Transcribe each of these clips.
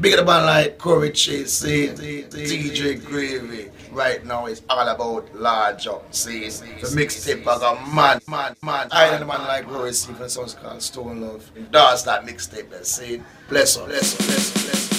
Big the band like Corey Chase, DJ Gravy. Right now it's all about large up, see? The mixtape bag a man, man, man. I and the man like Rory Stevens, sounds called Stone Love. That's that mixtape, see? Bless her, bless her, bless her, bless her.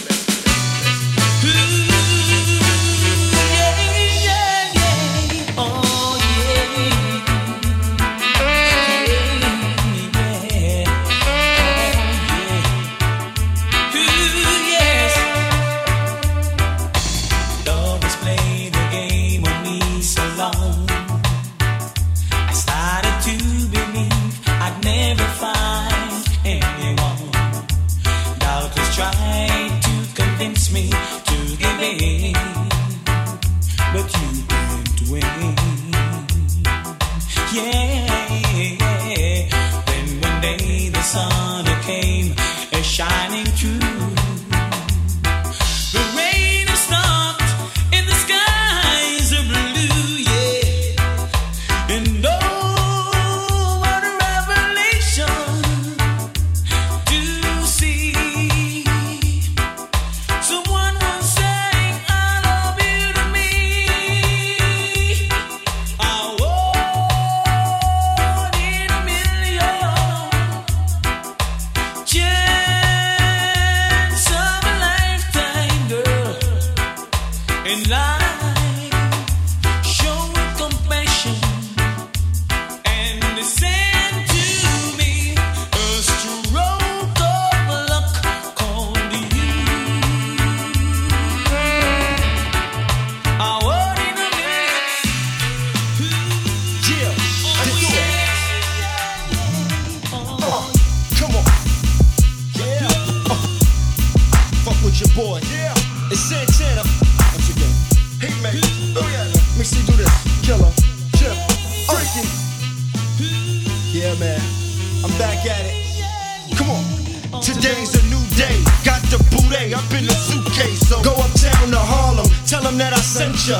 Days a new day. Got the booty up in the suitcase. So go uptown to Harlem. Tell them that I sent ya.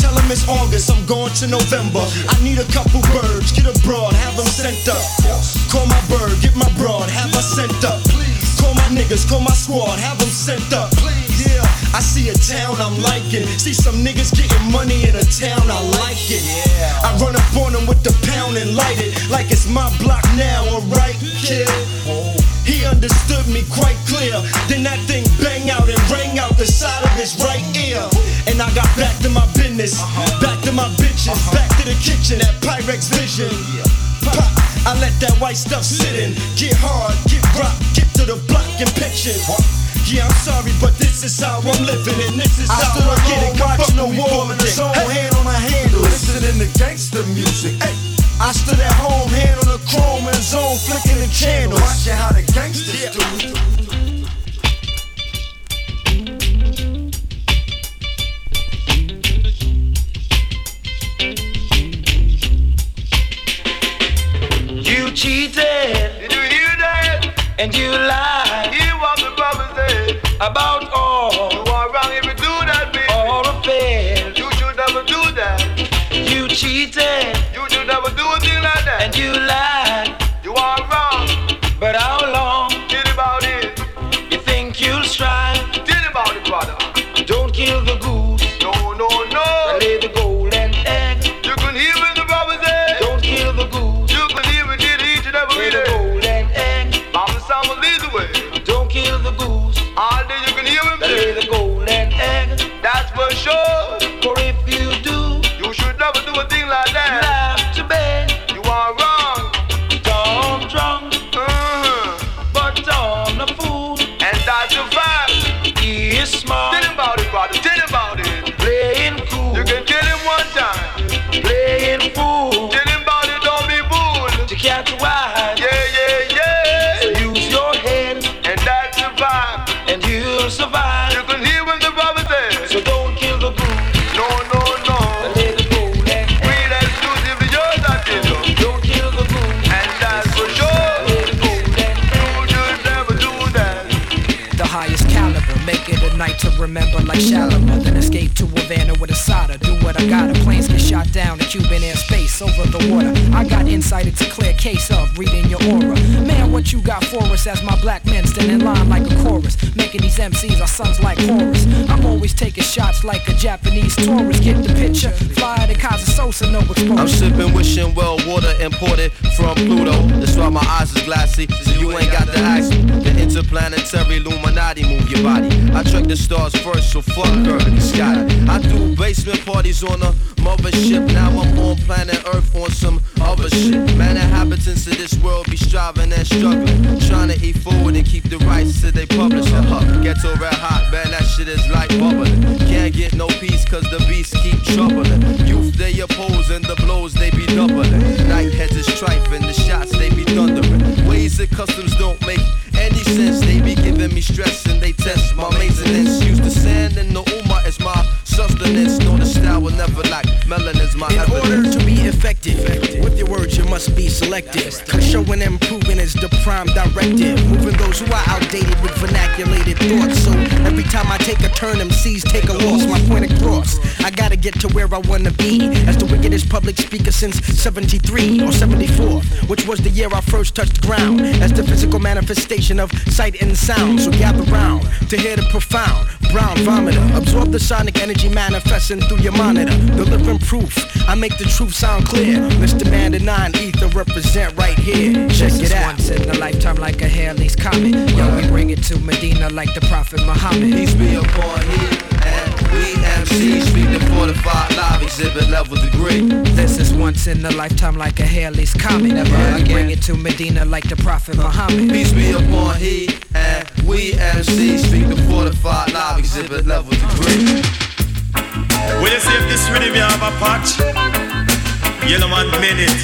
Tell them it's August, I'm going to November. I need a couple birds, get abroad, have them sent up. Call my bird, get my broad, have her sent up. Call my niggas, call my squad, have them sent up. Yeah, I see a town I'm liking. See some niggas getting money in a town, I like it. I run up on them with the pound and light it like it's my block now, alright. Yeah. He understood me quite clear. Then that thing bang out and rang out the side of his right ear. And I got back to my business, uh-huh. back to my bitches, uh-huh. back to the kitchen at Pyrex Vision. Pop, I let that white stuff sit in. Get hard, get rock, get to the block and pitch it. Yeah, I'm sorry, but this is how I'm living, and this is I how I get it. Watching the wall in his own hey. hand on my handle, listening to gangster music. Hey. I stood at home, hand on the chrome and zone, flicking the channels. Watching how the gangsters yeah. do. You cheated. Did you hear that? And you lied. You want the promises about all. You are wrong if you do that, baby. All affair. You should never do that. You cheated you lie. Night to remember like Shalimar. Then escape to Havana with a soda. Do what I gotta. Planes get shot down in Cuban airspace over the water. I got insight, it's a clear case of reading your aura. Man, what you got for us as my black men stand in line like a chorus. Making these MCs our sons like chorus. I'm always taking shots like a Japanese tourist. Get the picture? Fly to Casa Sosa, no exposure. I'm sipping, wishing well water imported from Pluto. That's why my eyes is glassy. So you ain't got the me. The interplanetary Illuminati move your body. I track the stars first, so fuck her and Scotty. I do basement parties on a mothership. Now I'm on planet Earth on some other shit. Man, inhabitants of this world be striving and struggling. Trying to eat forward and keep the rights to they publish it. Huh. Ghetto red hot, man, that shit is like bubbling. Can't get no peace cause the beasts keep troubling. Youth they oppose and the blows they be doubling. Night heads is trife and the shots they be thundering. Ways that customs don't make sense. They be giving me stress and they test my maintenance. Use the sand and the umma as my sustenance. Know the style will never lack. Melanin's my In evidence. order to be effective, with your words you must be selective. Cause showing and proving is the prime directive. Moving those who are outdated with vernaculated thoughts. So every time I take a turn, MCs take a loss. My point across. I gotta get to where I wanna be. As the wickedest public speaker since 73 or 74, which was the year I first touched ground. As the physical manifestation of sight and sound. So gather round to hear the profound brown vomiter. Absorb the sonic energy manifesting through your monitor. Delivering proof. I make the truth sound clear. Mr. Man the nine ether represent right here. Check it out. Once in a lifetime like a Halley's comet. Yo, we bring it to Medina like the Prophet Muhammad. Peace be upon he and we MCs speak the fortified live exhibit level degree. This is once in a lifetime like a Halley's comet. Never we bring it to Medina like the Prophet Muhammad. Peace be upon he and we MCs speak the fortified live exhibit level degree. Will you see if this rhythm you have a patch? Yellowman made it.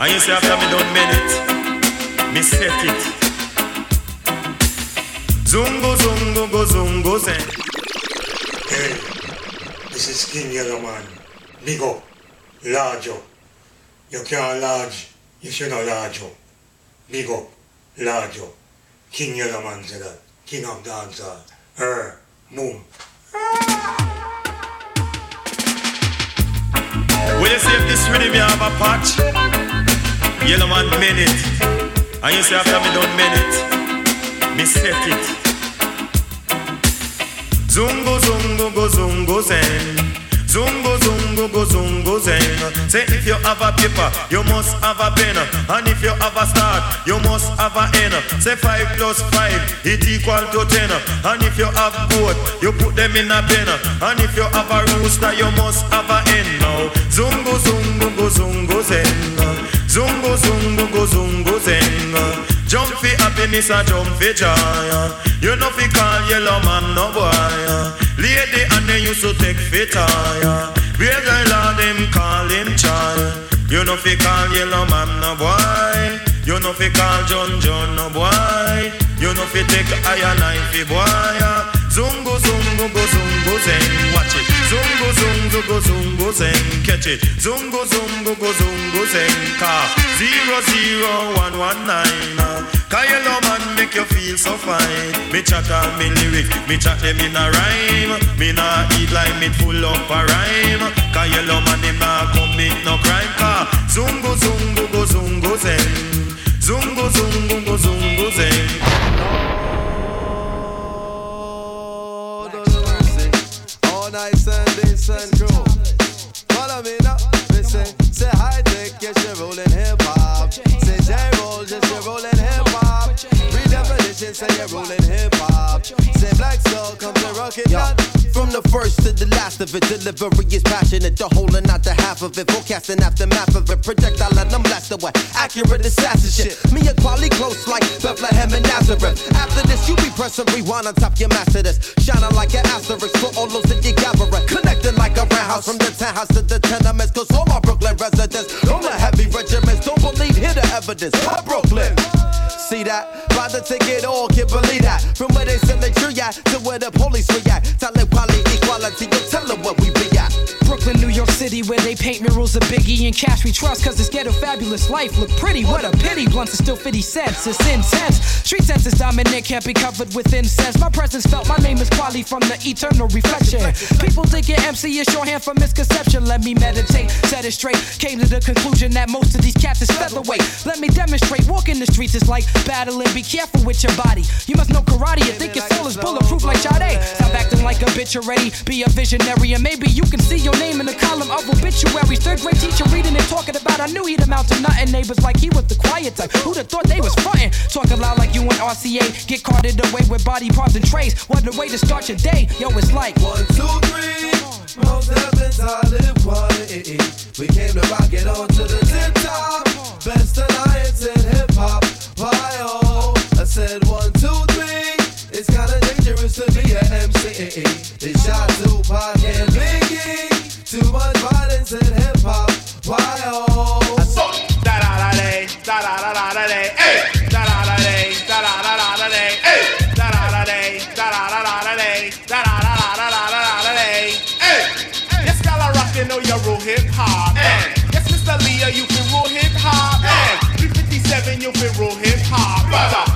And you say after me done made it. Me set it. Zungo zungo go zungo zen. Hey, this is King Yellowman. Big up, large up. You can't large, you should not large up. Big up, large. King Yellowman said that. King of dancehall. Er, boom. Will you see if this rhythm you have a patch? Yellowman made it. And you say after me done made it. Me set it. Zungo zungo go zungo zen. Zungo zungo go zungo zen. Say if you have a paper, you must have a pen. And if you have a start, you must have a end. Say five plus five, it equal to ten. And if you have both, you put them in a pen. And if you have a rooster, you must have a happiness and jump for joy. Uh. You know fi call Yellowman no boy. Uh. Lady and they used to take fit tire. Real girl and them call him child. You know fi call Yellowman no boy. You know fi call John John no boy. You know fi take iron knife boy. Uh. Zungo zungo go zungo zen. Watch it. Zungo zungo go zungo zen. Catch it. Zungo zungo go zungo zen. Car zero zero one one nine. Cause Yellowman make you feel so fine. Me chat all me lyric, me chat eh, them in a rhyme. Me nah eat like me full up a rhyme. Yellowman eh, him nah commit no crime. Cause zungo zungo go zungo zen. Zungo zungo go zungo zen. High tech, rolling hip hop. Say J roll, yes, you're rolling. Redefinition, say you're rolling hip hop. Say black soul, come to rock it down. From the first to the last of it, delivery is passionate. The whole and not the half of it. Forecasting aftermath of it. Projectile and I'm blast away. Accurate assassin shit. Me and Kweli close like Bethlehem and Nazareth. After this, you be pressing rewind on top your master this. Shining like an asterisk for all those that you gathering. Connecting like a roundhouse from the townhouse to the tenements. Cause all my Brooklyn residents, all the heavy regiments, don't believe, hear the evidence. My Brooklyn. See that? By the ticket, all can't believe that. From where they send the tree at to where the police react. Tell them quality, equality, you tell them what we. Brooklyn, New York City, where they paint murals of Biggie and Cash we trust, cause this ghetto fabulous life look pretty. What a pity, blunts are still 50 cents, it's intense. Street sense is dominant, can't be covered with incense. My presence felt, my name is Kweli from the eternal reflection. People think your MC is shorthand for misconception. Let me meditate, set it straight. Came to the conclusion that most of these cats is featherweight. Let me demonstrate, walking the streets is like battling, be careful with your body. You must know karate, you think your soul is bulletproof like Sade. Stop acting like a bitch already, be a visionary, and maybe you can see your name in the column of obituaries. Third grade teacher reading and talking about, I knew he'd amount to nothing. Neighbors like he was the quiet type. Who'd have thought they was frontin'? Talking loud like you and RCA. Get carted away with body parts and trays. What a way to start your day. Yo, it's like one, two, three. Mos Def and Talib Kweli. We came to rock it on to the tip top. Best alliance in hip hop. Why oh? I said one, two, three. It's kinda dangerous to be an MC. They shot Tupac and Biggie. Too much violence in hip hop. Why oh? Da da da day, da da da da da day, hey. Da da da day, da da da da da day, hey. Da da da day, da da da da da day, da da da da da da da da day, hey. Yes, Scala Rock, you know you rule hip hop. Hey. Yes, Mr. Leah, you can rule hip hop. Hey. 357, you can rule hip hop. Brother,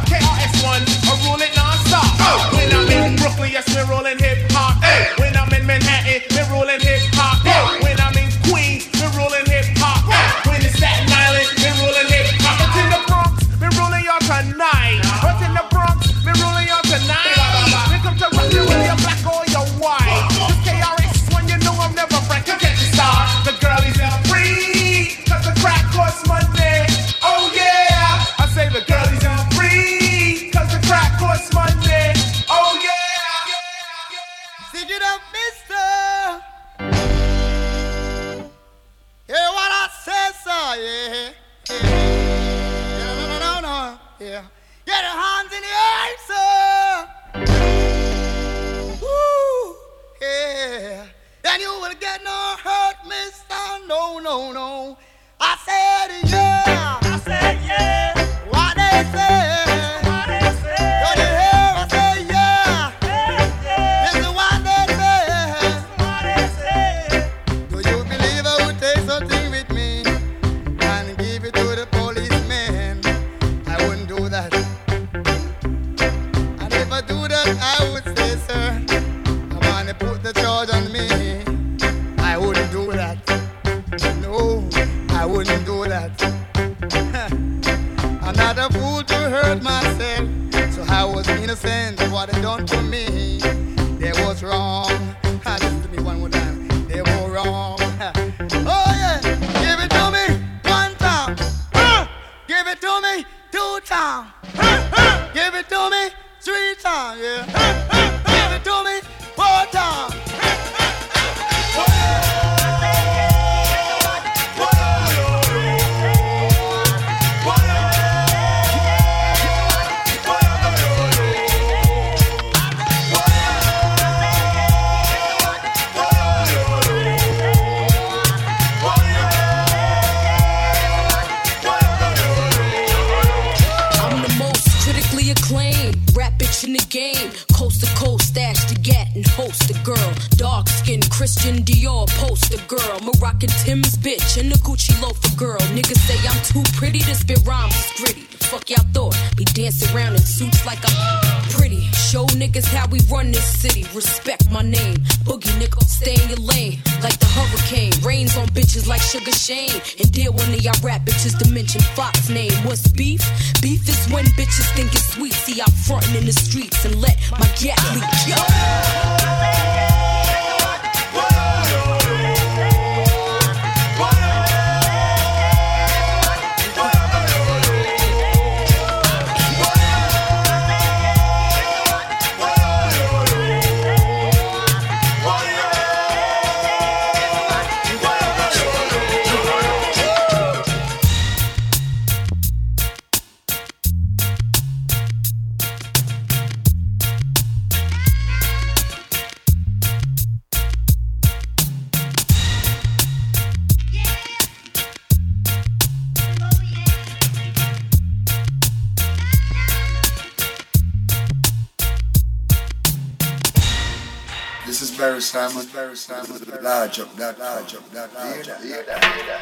Simon, Simon, large up, that large up, that large up. Yeah, that, yeah,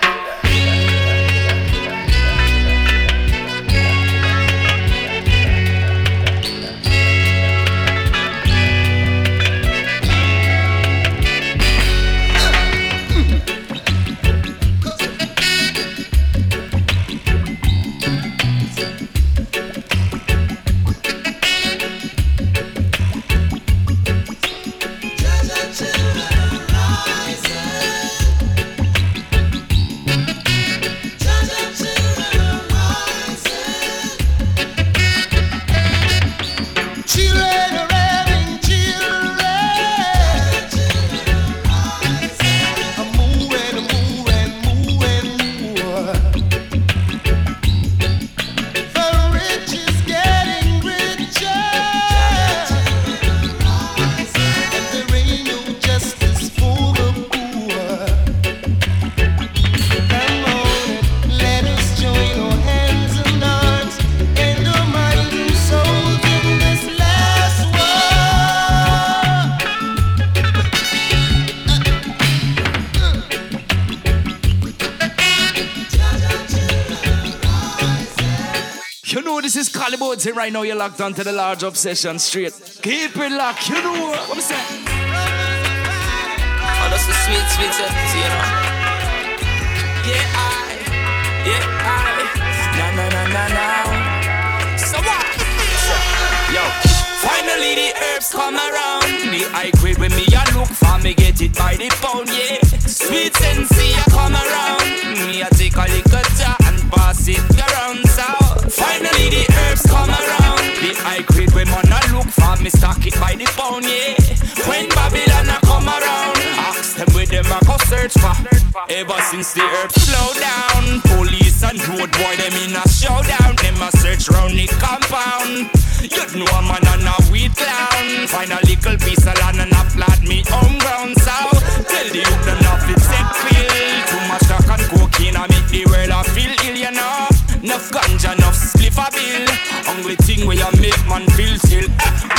that, Quality right now, you're locked onto the large obsession straight. Keep it locked, you know what I'm saying. Oh, that's the sweet, sweet sense, you know. Yeah, I, yeah, I, na na na na na. So what? Yo, finally the herbs come around. The high grade when me a look for me get it by the pound, yeah. Sweet sense, come around. Me a take a little jar and pass it. Finally herbs come around. The high grade when man a look for me stock it by the pound, yeah. When Babylon a come around, ask them where them a go search for. Ever since the herbs slow down, police and road boy them in a showdown. Them a search round the compound. You know a man and a weed clown. Find a little piece of land and a plant me home ground. So tell the youth them not fit set feel. Too much talk and cocaine I make the world a feel ill, you know. Enough ganja, enough spliff a bill. Where you make man feel. Eh,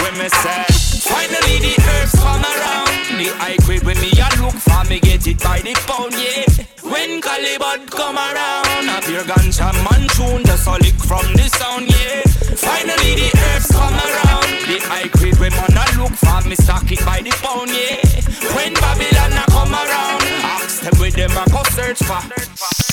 when me say, finally the herbs come around. The high grade when me a look for me get it by the pound, yeah. When Collie Buddz come around, a pure ganja man tune just a lick from the sound, yeah. Finally the herbs come around. The high grade when man a look for me stock it by the pound, yeah. When Babylon a come around, ask them where them a go search for.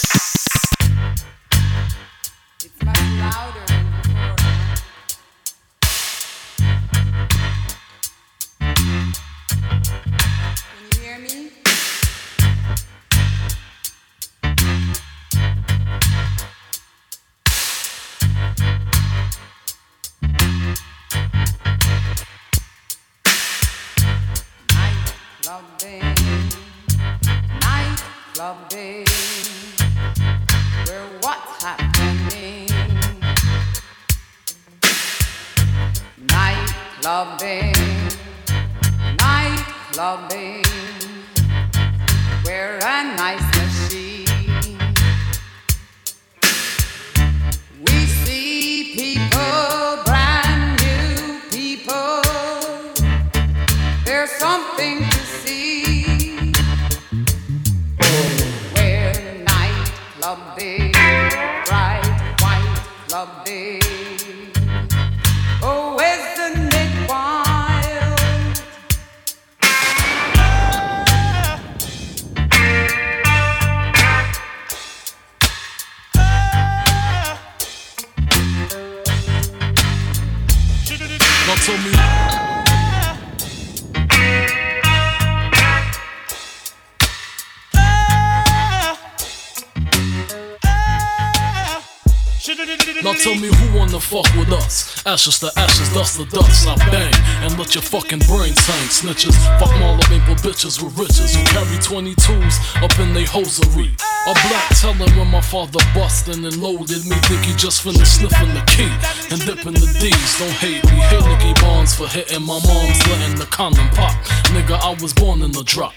Night clubbing, tell me who wanna fuck with us? Ashes to ashes, dust to dust. I bang and let your fucking brains hang. Snitches, fuck all the maple bitches with riches who carry 22s up in they hosiery. A black telling when my father bustin' and loaded me. Think he just finished sniffing the key and dipping the D's. Don't hate me. Hit Nicky Barnes for hitting my mom's letting the condom pop. Nigga, I was born in the drop.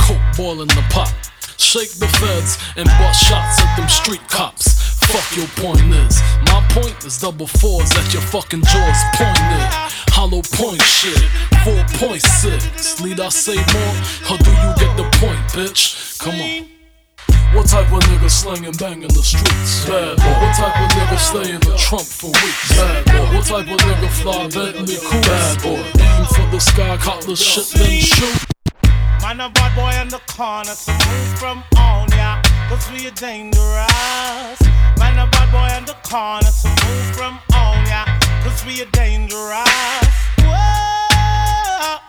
Coke boiling the pot. Shake the feds and bust shots at them street cops. Fuck your point is. My point is double fours at your fucking jaws pointed. Hollow point shit. Four point six. Need I say more, or do you get the point, bitch? Come on. What type of nigga slanging bang in the streets? Bad boy. What type of nigga stay in the trunk for weeks? Bad boy. What type of nigga fly Bentley cool? Bad boy. Aim for the sky, caught the shit, then shoot. Man, a bad boy in the corner, so move from on, yeah. Cause we are dangerous. Man, a bad boy in the corner, so move from on, yeah. Cause we are dangerous. Whoa,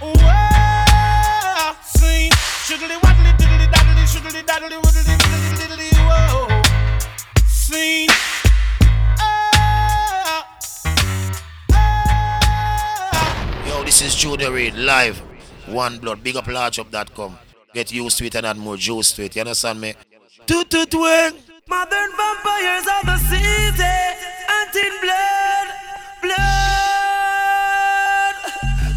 whoa. See, shiggly waddly diddly daddly, shiggly daddly widdly diddly diddly, whoa. See, this is Junior Reid live. One blood. Big up largeup.com. Get used to it and add more juice to it. You understand me? Toot toot wing. Modern vampires of the city, hunting blood, blood,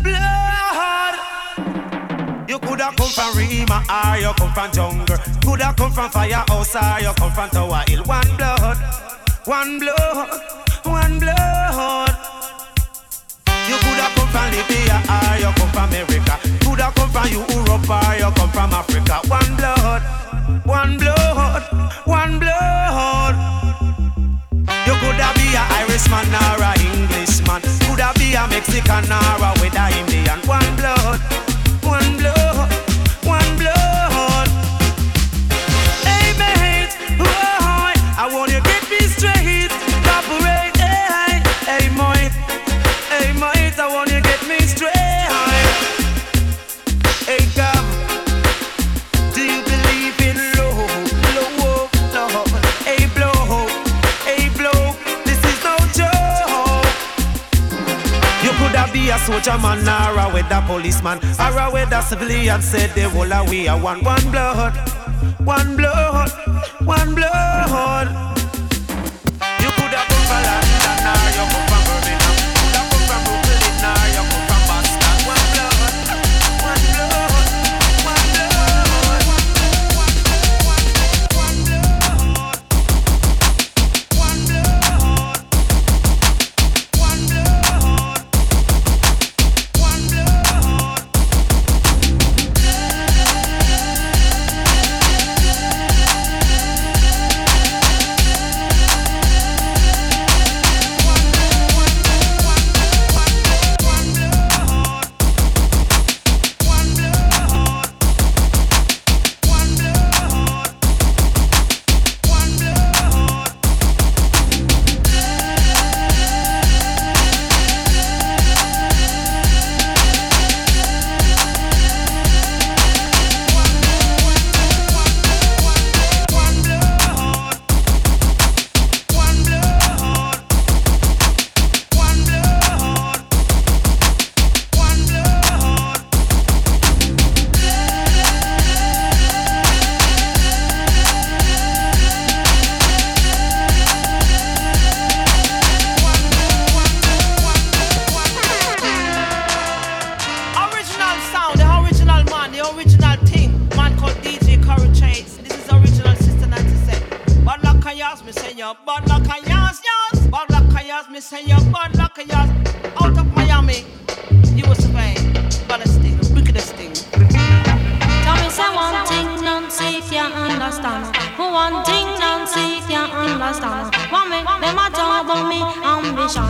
blood. You coulda come from Rema or you come from jungle. Coulda come from firehouse or you come from Tower Hill. One blood, one blood, one blood. You coulda come from Libya or you come from America. Coulda come from Europe or you come from Africa. One blood, one blood, one blood. You coulda be a Irishman or a Englishman. Coulda be a Mexican or a with Indian. One blood, one blood, soldier man or a weather policeman or a weather civilian. Said they are we are one, one blood, one blood, one blood.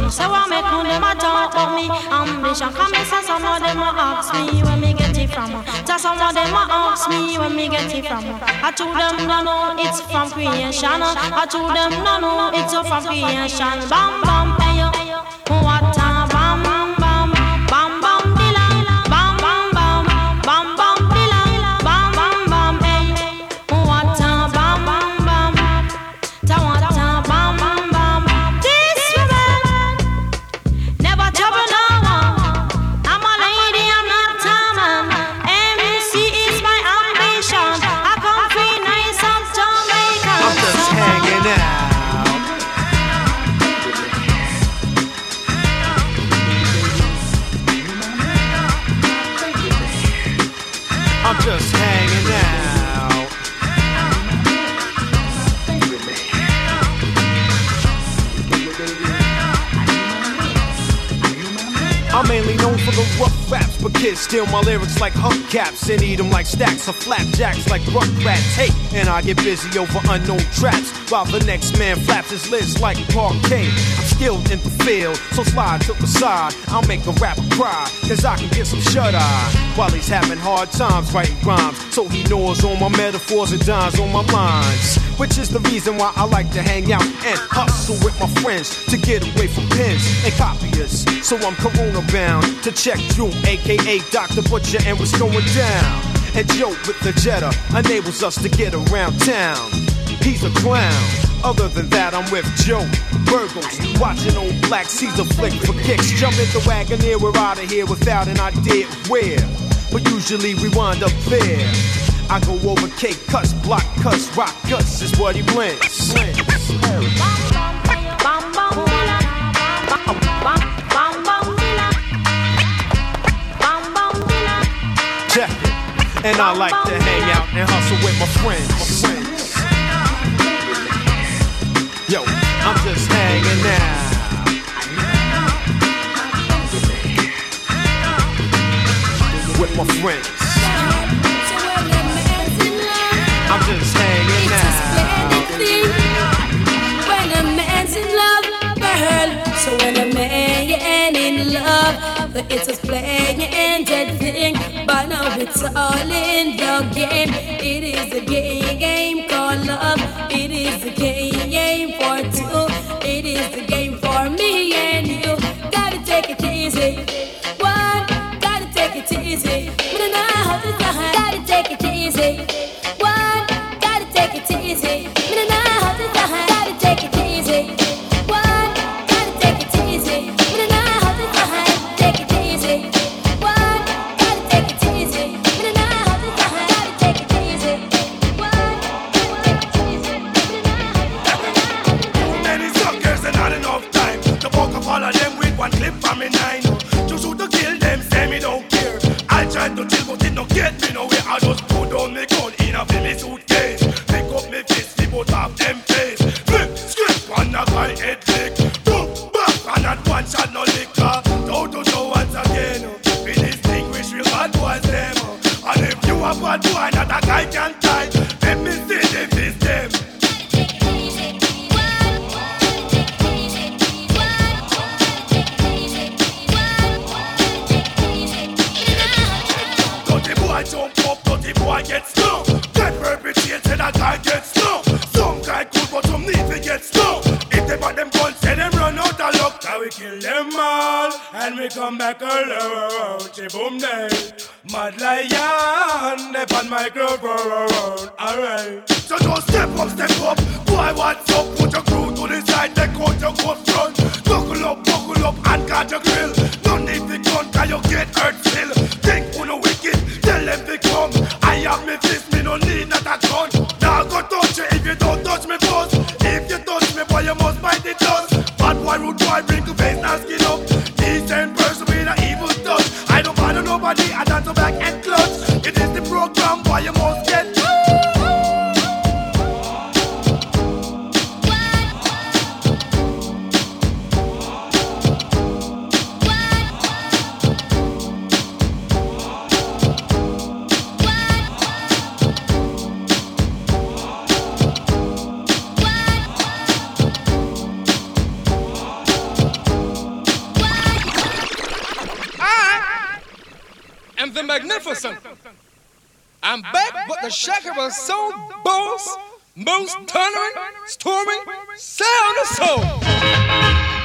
Say what make them a talk about me ambition? Come and say some of them a ask me where me get it from. Just some of them a ask me where me get it from. I told them no no, it's from creation. I told them no no, it's from creation. Bam bam, steal my lyrics like hubcaps and eat them like stacks of flapjacks like rugrats. Hey, and I get busy over unknown traps while the next man flaps his lips like parquet. I'm skilled in the field, so slide to the side. I'll make a rapper cry, cause I can get some shut eye while he's having hard times writing rhymes. So he knows all my metaphors and dines on my lines, which is the reason why I like to hang out and hustle with my friends to get away from pens and copiers. So I'm corona bound to check you, aka Dr. Butcher, and what's going down. And Joe with the Jetta enables us to get around town. He's a clown. Other than that, I'm with Joe Burgos, watching old Black Caesar flick for kicks. Jump in the Wagoneer, we're out of here without an idea where. But usually we wind up there. I go over cake, cuss, block cuss, rock cuss is what he blends. Check it. And I like to hang out and hustle with my friends. Yo, I'm just hanging out. With my friends. It is a flag and dead thing. But now it's all in the game, game called love. It is a game the shaker was so boss, most thundering, storming, sound of soul.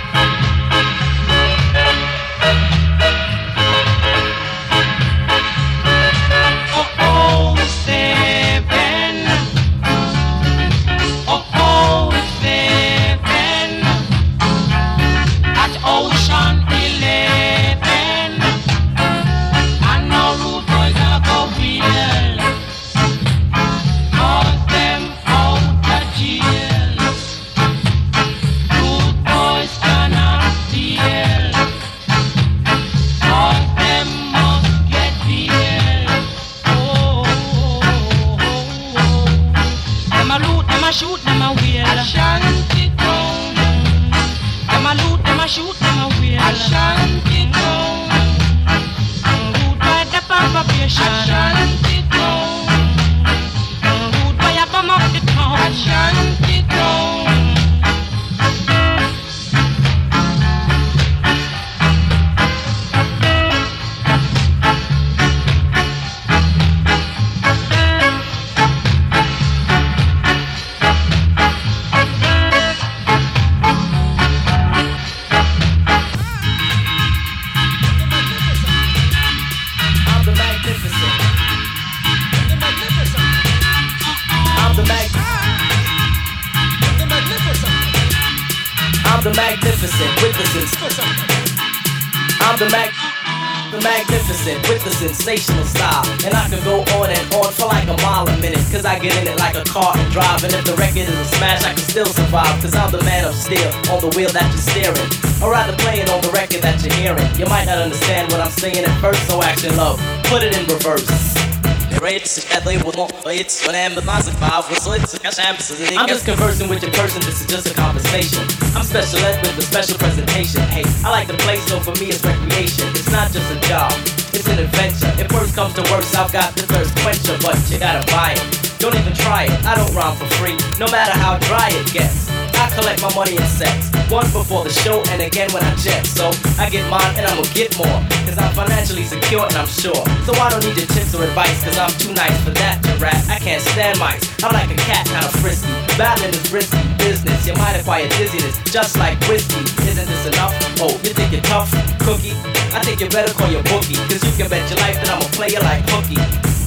Sensational style. And I can go on and on for like a mile a minute. Cause I get in it like a car and drive. And if the record is a smash, I can still survive. Cause I'm the man of steel on the wheel that you're steering. Or rather playing on the record that you're hearing. You might not understand what I'm saying at first, so action love. Put it in reverse. I'm just conversing with your person, this is just a conversation. I'm special ed with a special presentation. Hey, I like to play, so for me it's recreation. It's not just a job, it's an adventure. If worst comes to worst, I've got the thirst quencher, but you gotta buy it. Don't even try it, I don't rhyme for free, no matter how dry it gets. I collect my money in sets, Once before the show and again when I jet. So I get mine and I'ma get more, cause I'm financially secure and I'm sure. So I don't need your tips or advice, cause I'm too nice for that to rap. I can't stand mice, I'm like a cat, kinda frisky. Battling is risky business, you might acquire dizziness, just like whiskey. Isn't this enough? Oh, you think you're tough, cookie? I think you better call your bookie, cause you can bet your life that I'ma play you like hooky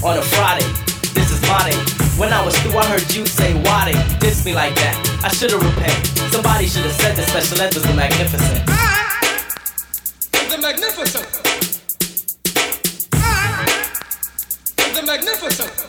on a Friday. When I was through, I heard you say, why they diss me like that? I should've repent. Somebody should've said the special ed was the magnificent. The magnificent. The magnificent.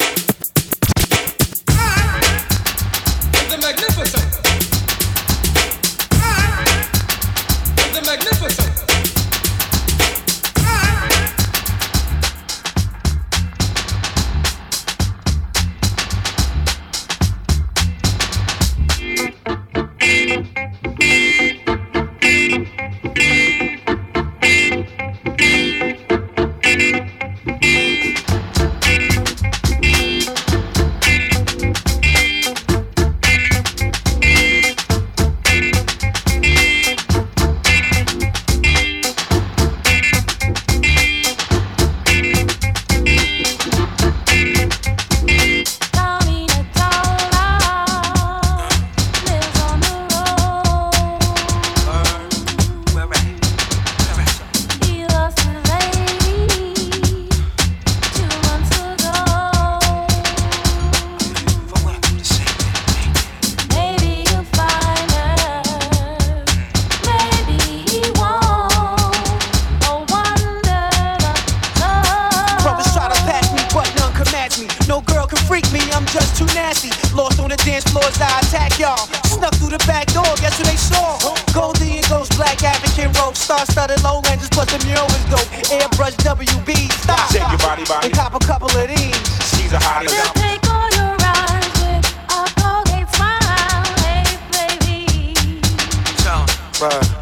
Me, I'm just too nasty. Lost on the dance floors, I attack y'all. Snuck through the back door, guess who they saw? Goldie and Ghost, Black African rope, star studded low ranges, plus the mural is dope. Airbrush WB, stop. Shake your body, body. And cop a couple of these. She's a hottie. Take all your eyes with a Colgate smile, hey baby. Tell him,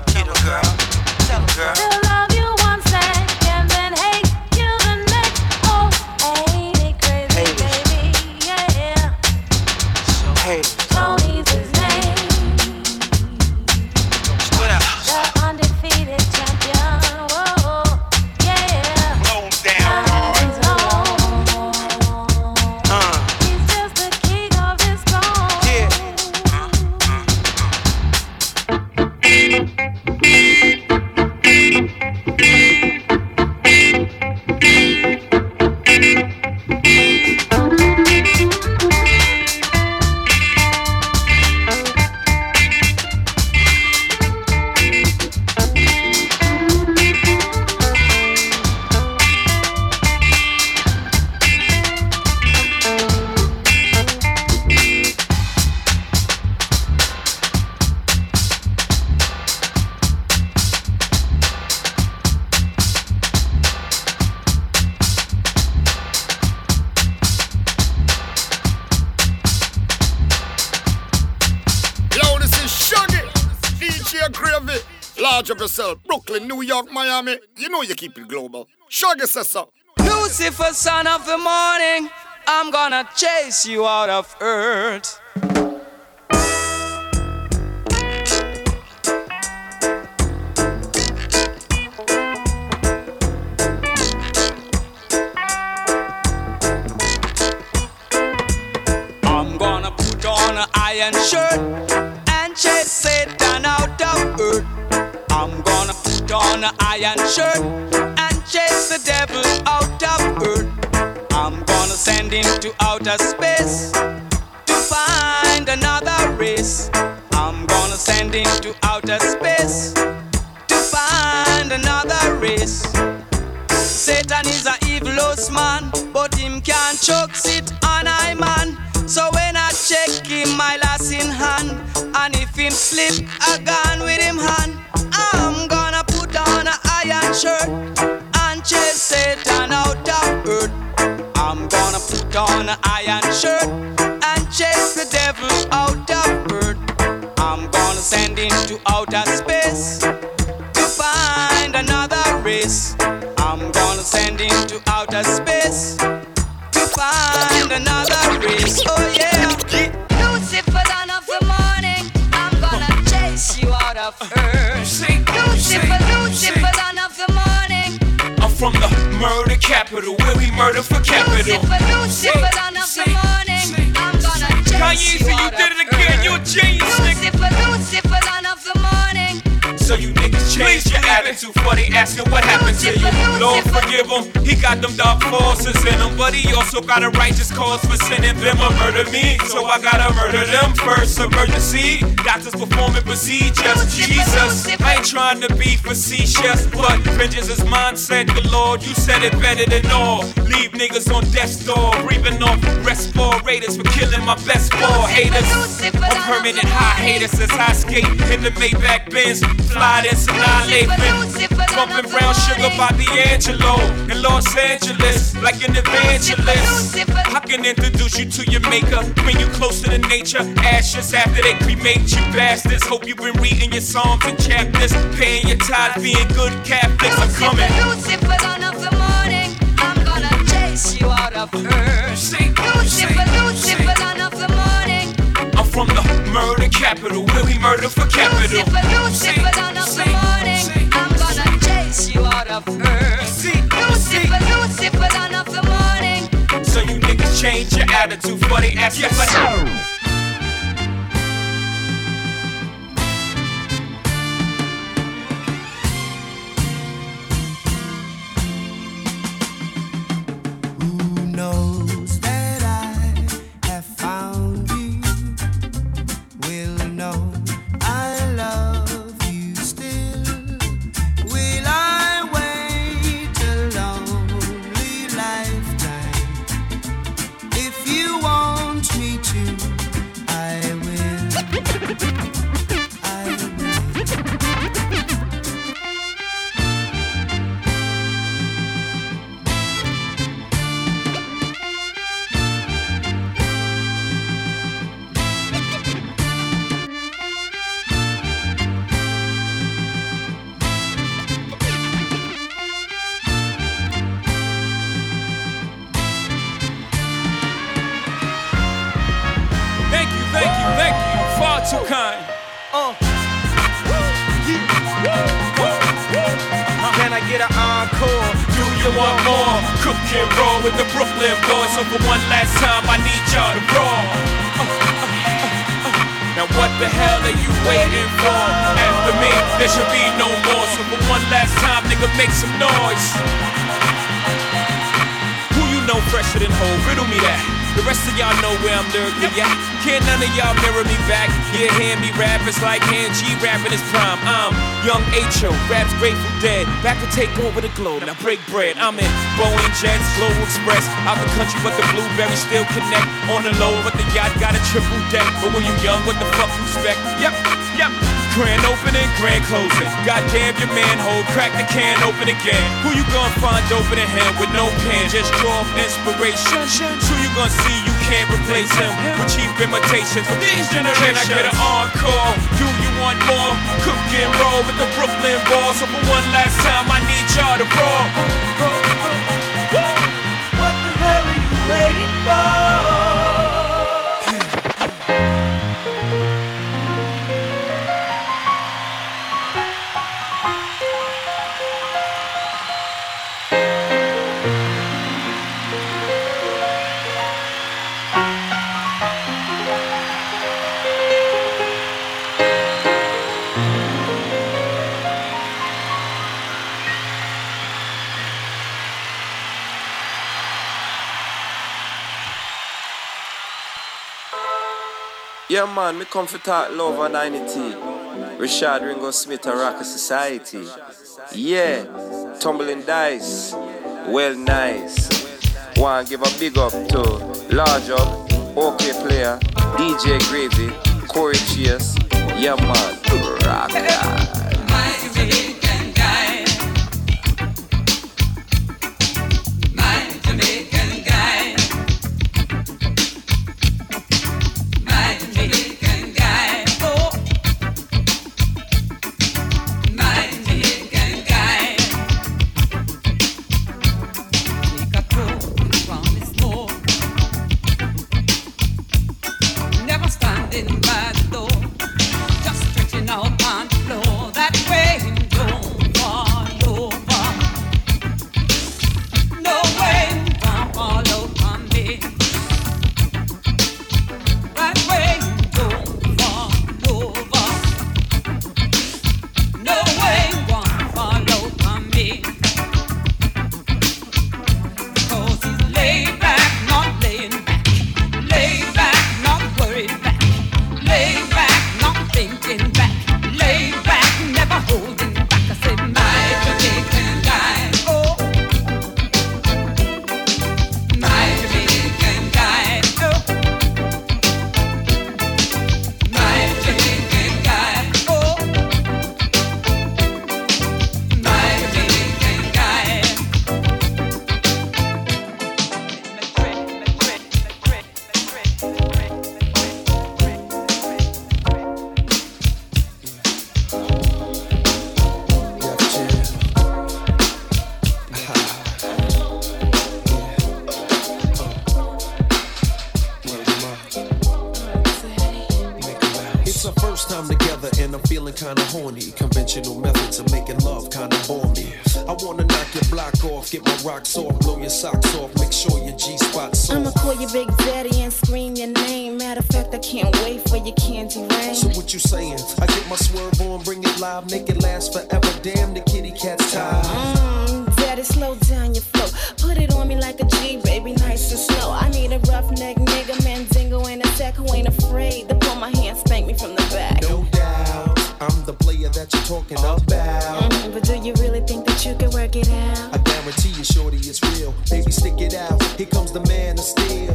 DJ Gravy. Large up yourself. Brooklyn, New York, Miami. You know you keep it global. Shaggy says so. Lucifer, son of the morning, I'm gonna chase you out of earth. I'm gonna put on an iron shirt an iron shirt and chase the devil out of earth. I'm gonna send him to outer space to find another race. I'm gonna send him to outer space to find another race. Satan is a evil host man, but him can't choke sit on I man. So when I check him, my last in hand, and if him slip, I gone with him hand shirt and chase Satan out of earth. I'm gonna put on an iron shirt and chase the devil out of earth. I'm gonna send him to outer space to find another race. I'm gonna send him to outer space to find another race. Oh yeah. Lucifer, dawn of the morning, I'm gonna chase you out of earth. Murder capital, where we murder for capital. Lucifer, Lucifer, dawn of the morning, I'm gonna chase Kanye, you so you did it again. You're a genius, nigga. Lucifer, Lucifer, change your attitude for they asking what happened to you. Lord forgive him, he got them dark forces in him, but he also got a righteous cause for sending them a murder me. So I gotta murder them first. Emergency, doctors performing procedures. Jesus, I ain't trying to be facetious, but vengeance is mine, said the Lord. You said it better than all. Leave niggas on death's door, breathing off respirators for killing my best four haters. I'm permanent high haters as I skate in the Maybach Benz, fly this annihilate Bumping brown sugar by D'Angelo in Los Angeles, like an evangelist. I can introduce you to your maker, bring you close to the nature. Ashes after they cremate you bastards. Hope you've been reading your psalms and chapters, paying your tithes, being good Catholics. I'm coming. Lucifer, dawn of the morning, I'm gonna chase you out of earth. Lucifer, Lucifer, dawn of the morning, from the murder capital, where we murder for capital. Lucifer, Lucifer, dawn of the morning, I'm gonna chase you out of earth. Lucifer, Lucifer, dawn of the morning. So you niggas change your attitude for they ask yes. for take over the globe, now break bread. I'm in Boeing Jets, Global Express. Out the country, but the blueberries still connect. On the low, but the yacht got a triple deck. But when you young, what the fuck you expect? Yep, yep. Grand opening, grand closing. Goddamn your manhole, crack the can open again. Who you gonna find open in him with no pen? Just draw off inspiration. Who you gonna see you can't replace him with cheap imitations from these generations? Can I get an encore? Do you want more? Cook and roll with the Brooklyn balls. So for one last time, I need y'all to roll. What the hell are you waiting for? Yeah, man, me come for talk love and unity. Richard Ringo Smith and Rocker Society. Yeah, tumbling dice. Well, nice. Want give a big up to Large Up, Okayplayer, DJ Gravy, Corey Chase, yeah man, rock making love kinda bore me. I wanna knock your block off, get my rocks off, blow your socks off, make sure your G spot's I'ma call you Big Daddy and scream your name. Matter of fact, I can't wait for your candy rain. So what you saying? I get my swerve on, bring it live, make it last forever. Damn, the kitty cat's tired. Mm, Daddy, slow down your flow. Put it on me like a G, baby, nice and slow. I need a rough neck nigga, mandingo and a sack who ain't afraid to pull my hand, spank me from the back. No I'm the player that you're talking about. Mhm, but do you really think that you can work it out? I guarantee you, shorty, it's real. Baby, stick it out. Here comes the man of steel.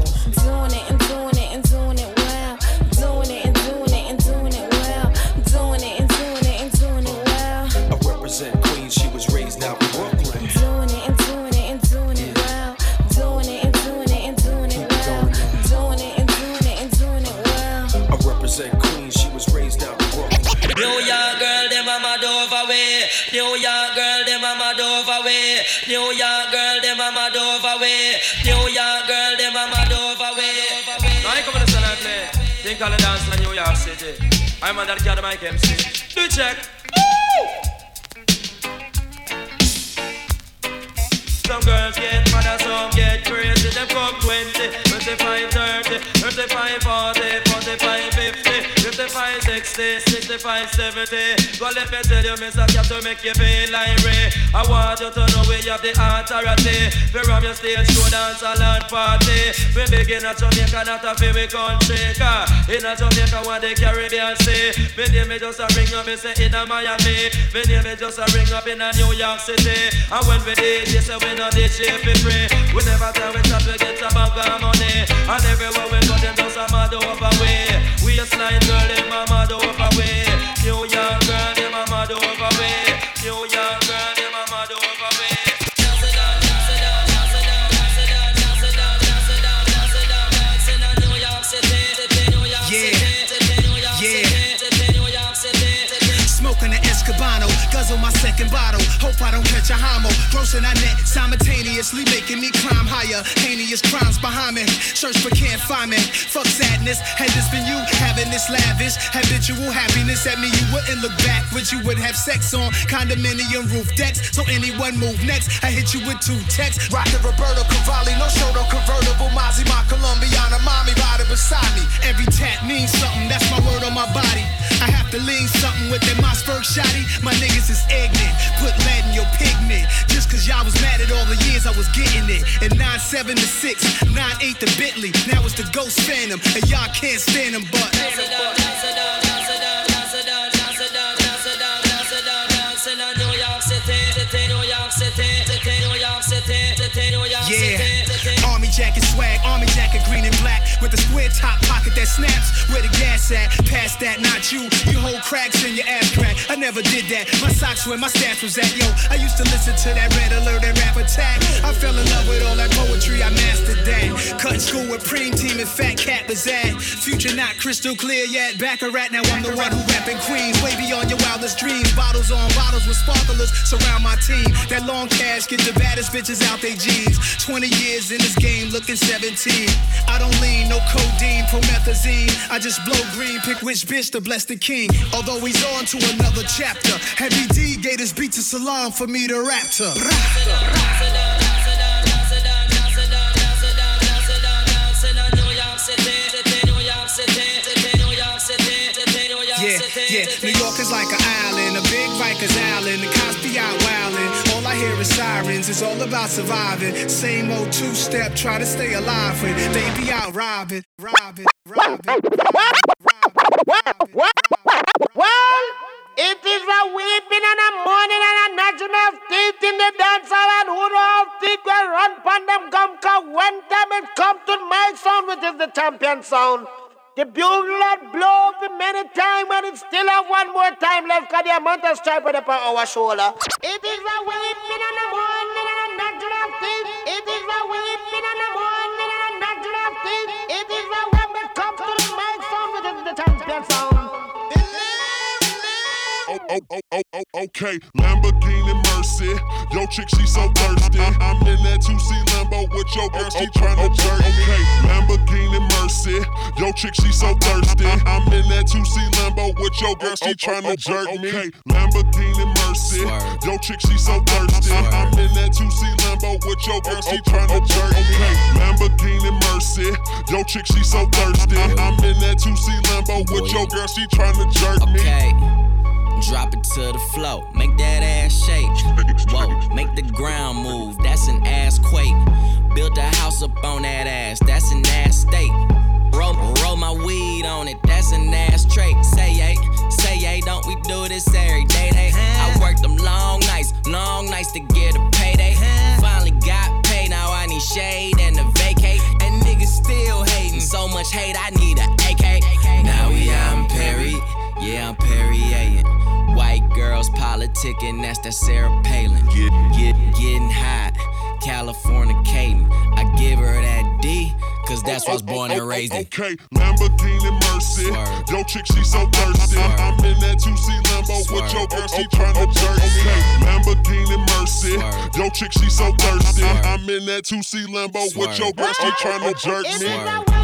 I'm on that cat Mike MC. Do check. Some girls get mad and some get crazy. Them come 20, 25, 30, 35, 40, 45, 50, 55, 60, 65, 70. Go let me tell you, Mr. Cap, to make you feel like Ray. I want you to know we have the authority. We run your stage show, dance, a land party. We begin at Jamaica, not a feel we country. Car in a Jamaica, one the Caribbean Sea. Me name me just a ring up, me say in a Miami. Me name me just a ring up in a New York City. And when we did, they say we not did shape it free. We never tell we stop to get a bag of money. And everywhere we go, them just a mad over way. We a slide girl, them a mad over way. New York girl, them a mad over way. New bottle. Hope I don't catch a homo. Grossing that net simultaneously, making me climb higher. Heinous crimes behind me. Search but can't find me. Fuck sadness. Had this been you having this lavish, habitual happiness at me, you wouldn't look back. But you would have sex on condominium roof decks. So anyone move next, I hit you with two texts. Rock the Roberto Cavalli, no show, no convertible. Mozzie, my Colombiana, mommy riding beside me. Every tat means something, that's my word on my body. I have to lean something with that Mossberg shotty. My niggas is ignorant, put lead in your pigment. Just cause y'all was mad at all the years I was getting it. And 9-7 to 6, 9-8 to Bentley. Now it's the Ghost Phantom, and y'all can't stand them, but. Yeah, army jacket swag, army jacket green and black with a top pocket that snaps. Where the gas at? Past that, not you. You hold cracks in your ass crack. I never did that. My socks where my stash was at. Yo, I used to listen to that red alert and rap attack. I fell in love with all that poetry. I mastered that. Cutting school with Preem Team and Fat Cat was at. Future not crystal clear yet. Back a rat now. I'm the one who rapping Queens. Way beyond your wildest dreams. Bottles on bottles with sparklers surround my team. That long cash get the baddest bitches out they jeans. 20 years in this game, looking 17. I don't lean, no codeine, promethazine. I just blow green, pick which bitch to bless the king. Although he's on to another chapter. Heavy D gave beat to Salaam for me to rap. Yeah, yeah, New York is like an island, a big Rikers Island, wildin'. Hear is sirens, it's all about surviving. Same old two step, try to stay alive when they be out robbing, robbing, robbing. Well, it is a weeping and a mourning and a gnashing of teeth in the dance hall and who all think will run pon them come cause when time it come to my sound which is the champion sound. The bugle that blow for many time and it still have one more time left cause the amount of stripe upon our shoulder. It is a weeping and a mourning and a of teeth. It is a weeping and a mourning and a of teeth. It is a when we come to the mic sound which is the champion sound. Oh, oh, oh, oh, oh, okay. Lamborghini Mercy. Yo, chick, she so thirsty. I'm in that 2C Lambo with your oh, girl, oh, she tryna oh, jerk. Me. Okay, Lamborghini Mercy. Yo, chick, she so thirsty. Uh-huh. I'm in that 2C Lambo with your girl, she tryna jerk me. Okay, Lamborghini Mercy. Yo, chick, she so thirsty. I'm in that 2C Lambo with your girl, she tryna jerk me. Okay, Lamborghini Mercy. Yo, chick, she so thirsty. I'm in that 2C Lambo with your girl, she tryna jerk me. Okay. Drop it to the flow, make that ass shake. Whoa, make the ground move, that's an ass quake. Built a house up on that ass, that's an ass state. Roll, roll my weed on it, that's an ass trait. Say yay, say yay, don't we do this every day? Day. I worked them long nights, long nights to get a payday. Finally got paid, now I need shade and a vacate. And niggas still hating, so much hate, I need a AK. Now we out in Perry, yeah, I'm Perrier. White girls politicking, that's that Sarah Palin. Get, get, getting hot, Californicating. I give her that D, cause that's why I was born and raised in. Okay, Lamborghini Mercy. Yo, chick, she so thirsty. I'm in that 2C Lambo with your girl, she tryna jerk. Me. Okay, Lamborghini Mercy. Yo, chick, she so thirsty. I'm in that 2C Lambo with your girl, she tryna jerk me.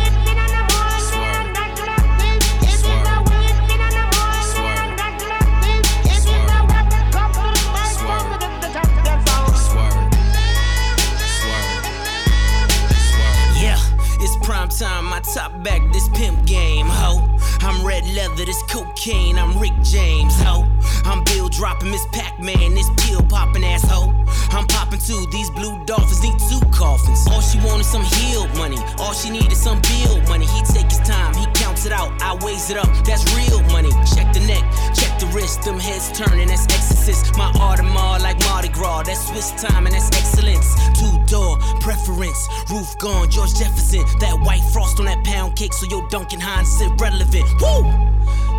Red this cocaine, I'm Rick James, ho. I'm Bill dropping Miss Pac Man, this pill popping asshole. I'm popping too, these blue dolphins need two coffins. All she wanted some healed money, all she needed some bill money. He take his time, he counts it out, I weighs it up, that's real money. Check the neck, check the wrist, them heads turning, that's exorcist. My Audemars like Mardi Gras, that's Swiss time and that's excellence. Two door preference, roof gone, George Jefferson. That white frost on that pound cake, so your Duncan Hines sit relevant. Woo!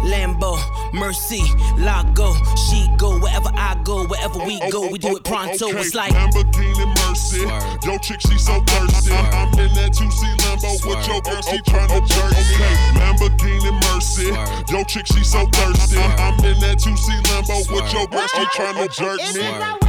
Lambo, Mercy, Lago, she go wherever I go, wherever we go, we do it pronto. Okay, It's like Lamborghini Mercy. Yo, chick, she so thirsty. I'm in that 2C Lambo with your girl, she tryna jerk. Okay, Lamborghini Mercy. Yo, chick, she so thirsty. I'm in that 2C Lambo with your girl, she tryna jerk me.